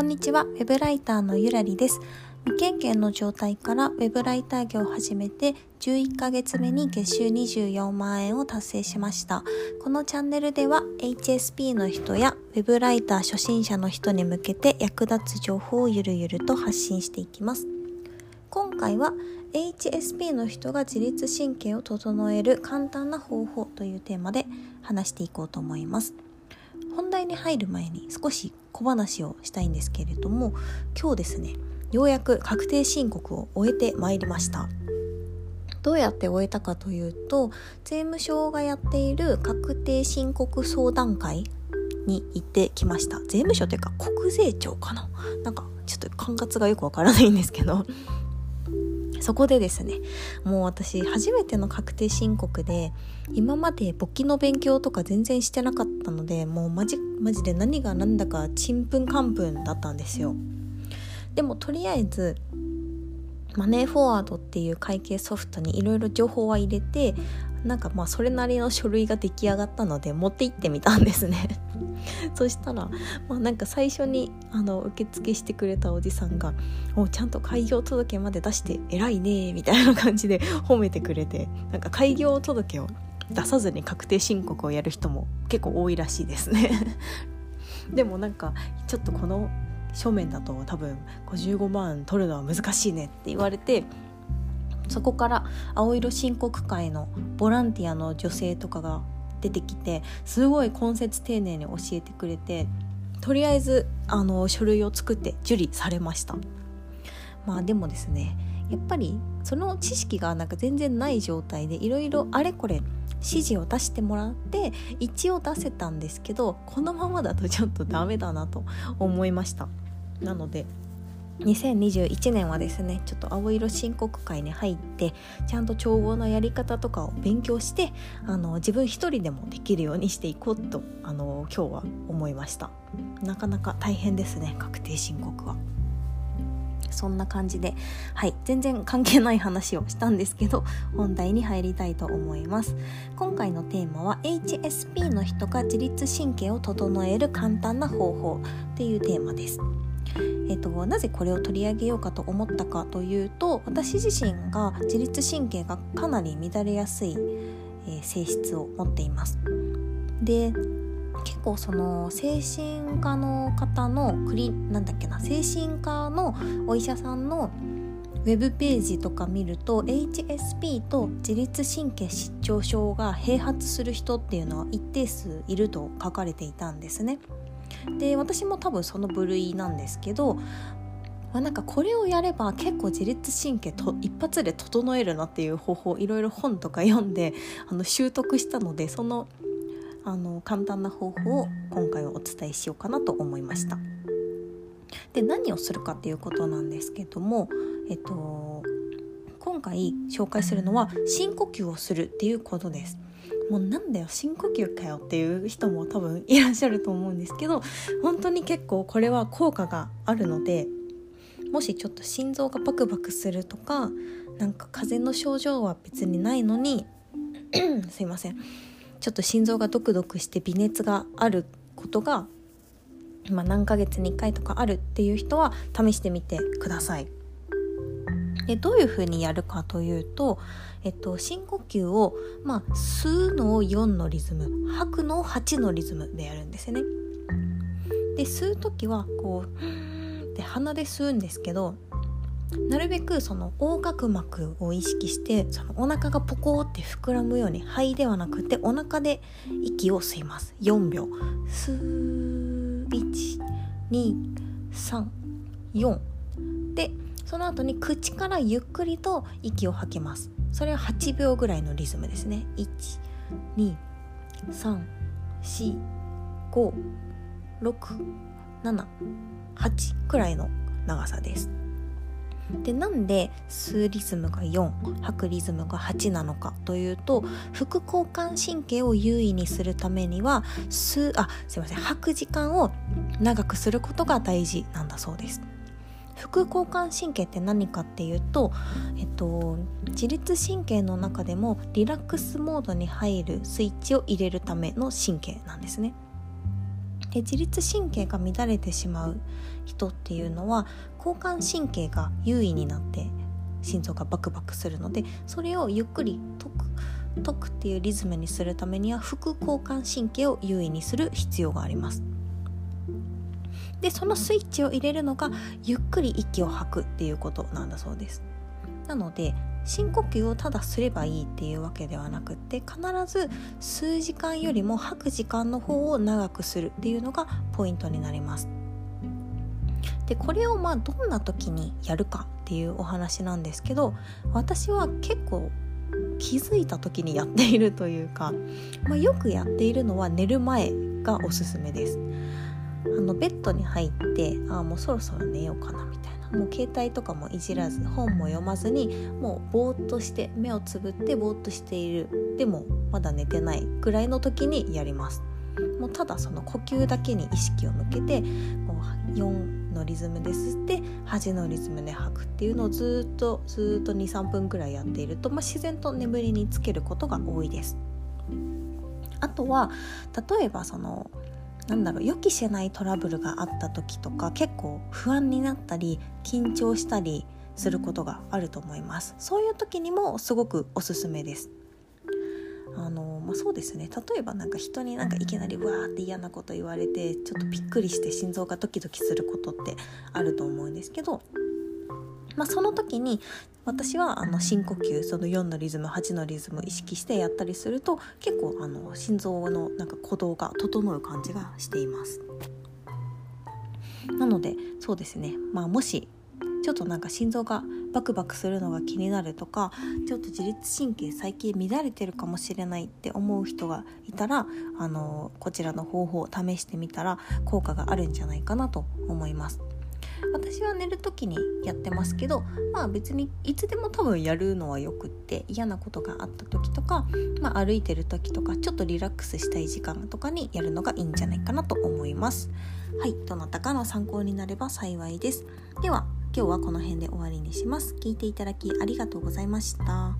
こんにちは、ウェブライターのゆらりです。未経験の状態からウェブライター業を始めて11ヶ月目に月収24万円を達成しました。このチャンネルでは HSP の人やウェブライター初心者の人に向けて役立つ情報をゆるゆると発信していきます。今回は HSP の人が自律神経を整える簡単な方法というテーマで話していこうと思います。本題に入る前に少し小話をしたいんですけれども今日ですねようやく確定申告を終えてまいりました。どうやって終えたかというと税務署がやっている確定申告相談会に行ってきました。税務署というか国税庁かな？なんかちょっと管轄がよくわからないんですけど。そこでですねもう私初めての確定申告で今まで簿記の勉強とか全然してなかったのでもうマジマジで何が何だかちんぷんかんぷんだったんですよ。でもとりあえずマネーフォワードっていう会計ソフトにいろいろ情報は入れてなんかまあそれなりの書類が出来上がったので持って行ってみたんですね。そしたら、まあ、なんか最初にあの受付してくれたおじさんが「おちゃんと開業届まで出して偉いね」みたいな感じで 褒めてくれてなんか開業届を出さずに確定申告をやる人も結構多いらしいですね。でもなんかちょっとこの書面だと多分55万取るのは難しいねって言われてそこから青色申告会のボランティアの女性とかが出てきてすごい根節丁寧に教えてくれてとりあえずあの書類を作って受理されました。まあでもですねやっぱりその知識がなんか全然ない状態でいろいろあれこれ指示を出してもらって一応出せたんですけどこのままだとちょっとダメだなと思いました。なので2021年はですねちょっと青色申告会に入ってちゃんと帳簿のやり方とかを勉強してあの自分一人でもできるようにしていこうとあの今日は思いました。なかなか大変ですね確定申告は。そんな感じではい全然関係ない話をしたんですけど本題に入りたいと思います。今回のテーマは HSP の人が自律神経を整える簡単な方法っていうテーマです。えーと、なぜこれを取り上げようかと思ったかというと私自身が自律神経がかなり乱れやすい、えー、性質を持っています。で結構その精神科の方のクリなんだっけな精神科のお医者さんのウェブページとか見ると HSP と自律神経失調症が併発する人っていうのは一定数いると書かれていたんですね。で私も多分その部類なんですけど、ま、なんかこれをやれば結構自律神経と一発で整えるなっていう方法いろいろ本とか読んであの習得したのでそのあの簡単な方法を今回はお伝えしようかなと思いました。で何をするかっていうことなんですけども、えっと、今回紹介するのは深呼吸をするっていうことです。もうなんだよ深呼吸かよっていう人も多分いらっしゃると思うんですけど本当に結構これは効果があるのでもしちょっと心臓がバクバクするとかなんか風邪の症状は別にないのに すいませんちょっと心臓がドクドクして微熱があることが、まあ、何ヶ月に1回とかあるっていう人は試してみてください。でどういうふうにやるかというと、えっと、深呼吸を、まあ、吸うのを4のリズム吐くのを8のリズムでやるんですね。で吸う時はこうで鼻で吸うんですけどなるべくその横隔膜を意識してそのお腹がポコーって膨らむように肺ではなくてお腹で息を吸います。4秒。吸う123でその後に口からゆっくりと息を吐きます。それは8秒ぐらいのリズムですね。1234567 8くらいの長さです。でなんで吸うリズムが4吐くリズムが8なのかというと副交感神経を優位にするためには吸あすいません。吐く時間を長くすることが大事なんだそうです。副交感神経って何かっていうと、えっと、自律神経の中でもリラックスモードに入るスイッチを入れるための神経なんですね。で自律神経が乱れてしまう人っていうのは交感神経が優位になって心臓がバクバクするのでそれをゆっくり解く解くっていうリズムにするためには副交感神経を優位にする必要があります。でそのスイッチを入れるのがゆっくり息を吐くっていうことなんだそうです。なので深呼吸をただすればいいっていうわけではなくって必ず数時間よりも吐く時間の方を長くするっていうのがポイントになります。でこれをまあどんな時にやるかっていうお話なんですけど私は結構気づいた時にやっているというか、まあ、よくやっているのは寝る前がおすすめです。あのベッドに入ってあもうそろそろ寝ようかなみたいな。もう携帯とかもいじらず本も読まずにもうぼーっとして目をつぶってぼーっとしている。でもまだ寝てないぐらいの時にやります。もうただその呼吸だけに意識を向けてもう4のリズムで吸って8のリズムで吐くっていうのをずっとずっと23分ぐらいやっていると、まあ、自然と眠りにつけることが多いです。あとは例えばそのなんだろう予期しないトラブルがあった時とか結構不安になったり緊張したりすることがあると思います。そういう時にもすごくおすすめです。あのまあ、そうですね。例えばなんか人になんかいきなりわーって嫌なこと言われてちょっとびっくりして心臓がドキドキすることってあると思うんですけどまあ、その時に私はあの深呼吸その4のリズム8のリズムを意識してやったりすると結構あの心臓のなんか鼓動が整う感じがしています。なのでそうですね。まあもしちょっとなんか心臓がバクバクするのが気になるとかちょっと自律神経最近乱れてるかもしれないって思う人がいたらあのこちらの方法を試してみたら効果があるんじゃないかなと思います。私は寝る時にやってますけどまあ別にいつでも多分やるのはよくって嫌なことがあった時とか、まあ、歩いてる時とかちょっとリラックスしたい時間とかにやるのがいいんじゃないかなと思います。はいどなたかの参考になれば幸いです。では今日はこの辺で終わりにします。聞いていただきありがとうございました。